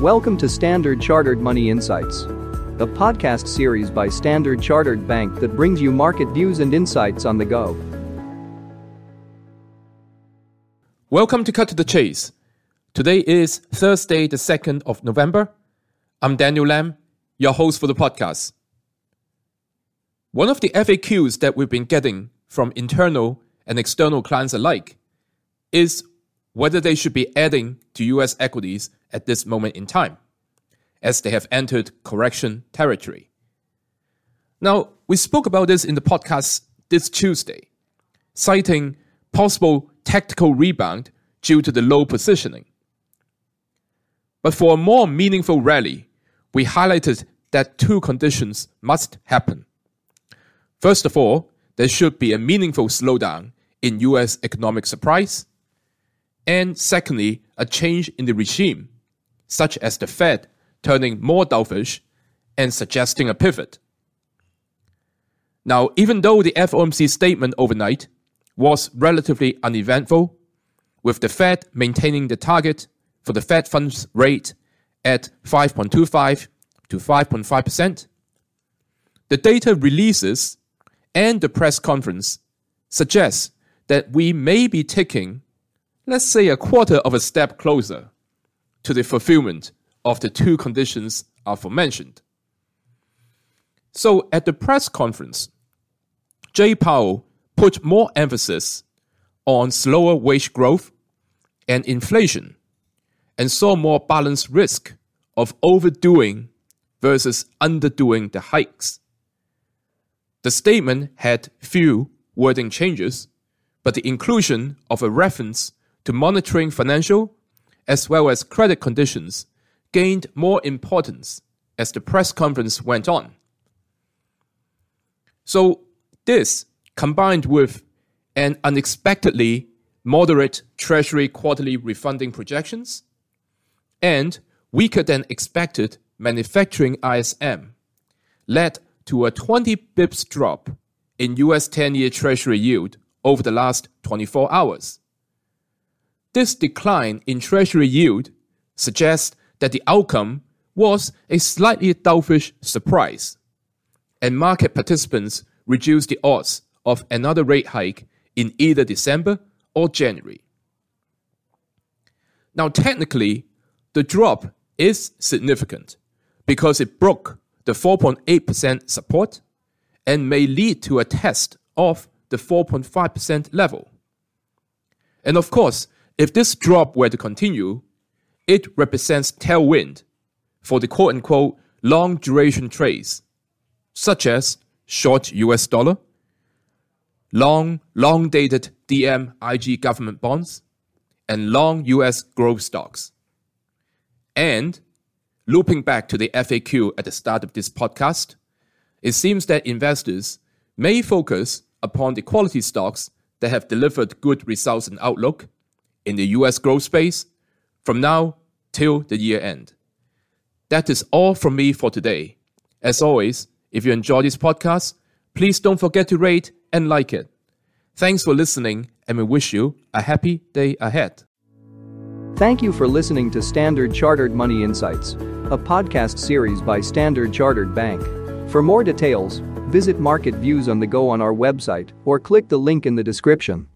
Welcome to Standard Chartered Money Insights, a podcast series by Standard Chartered Bank that brings you market views and insights on the go. Welcome to Cut to the Chase. Today is Thursday, the 2nd of November. I'm Daniel Lam, your host for the podcast. One of the FAQs that we've been getting from internal and external clients alike is whether they should be adding to US equities at this moment in time, as they have entered correction territory. Now, we spoke about this in the podcast this Tuesday, citing possible tactical rebound due to the low positioning. But for a more meaningful rally, we highlighted that two conditions must happen. First of all, there should be a meaningful slowdown in US economic surprise and secondly, a change in the regime, such as the Fed turning more dovish and suggesting a pivot. Now, even though the FOMC statement overnight was relatively uneventful, with the Fed maintaining the target for the Fed funds rate at 5.25 to 5.5%, the data releases and the press conference suggest that we may be ticking let's say, a quarter of a step closer to the fulfillment of the two conditions aforementioned. So at the press conference, Jay Powell put more emphasis on slower wage growth and inflation and saw more balanced risk of overdoing versus underdoing the hikes. The statement had few wording changes, but the inclusion of a reference to monitoring financial as well as credit conditions gained more importance as the press conference went on. So, this combined with an unexpectedly moderate Treasury quarterly refunding projections and weaker than expected manufacturing ISM led to a 20 bips drop in US 10 year Treasury yield over the last 24 hours. This decline in Treasury yield suggests that the outcome was a slightly dovish surprise, and market participants reduced the odds of another rate hike in either December or January. Now, technically, the drop is significant because it broke the 4.8% support and may lead to a test of the 4.5% level. And of course, if this drop were to continue, it represents tailwind for the quote unquote long duration trades, such as short US dollar, long, long dated DM IG government bonds, and long US growth stocks. And looping back to the FAQ at the start of this podcast, it seems that investors may focus upon the quality stocks that have delivered good results and outlook in the US growth space from now till the year end. That is all from me for today. As always, if you enjoy this podcast, please don't forget to rate and like it. Thanks for listening, and we wish you a happy day ahead. Thank you for listening to Standard Chartered Money Insights, a podcast series by Standard Chartered Bank. For more details, visit Market Views on the Go on our website or click the link in the description.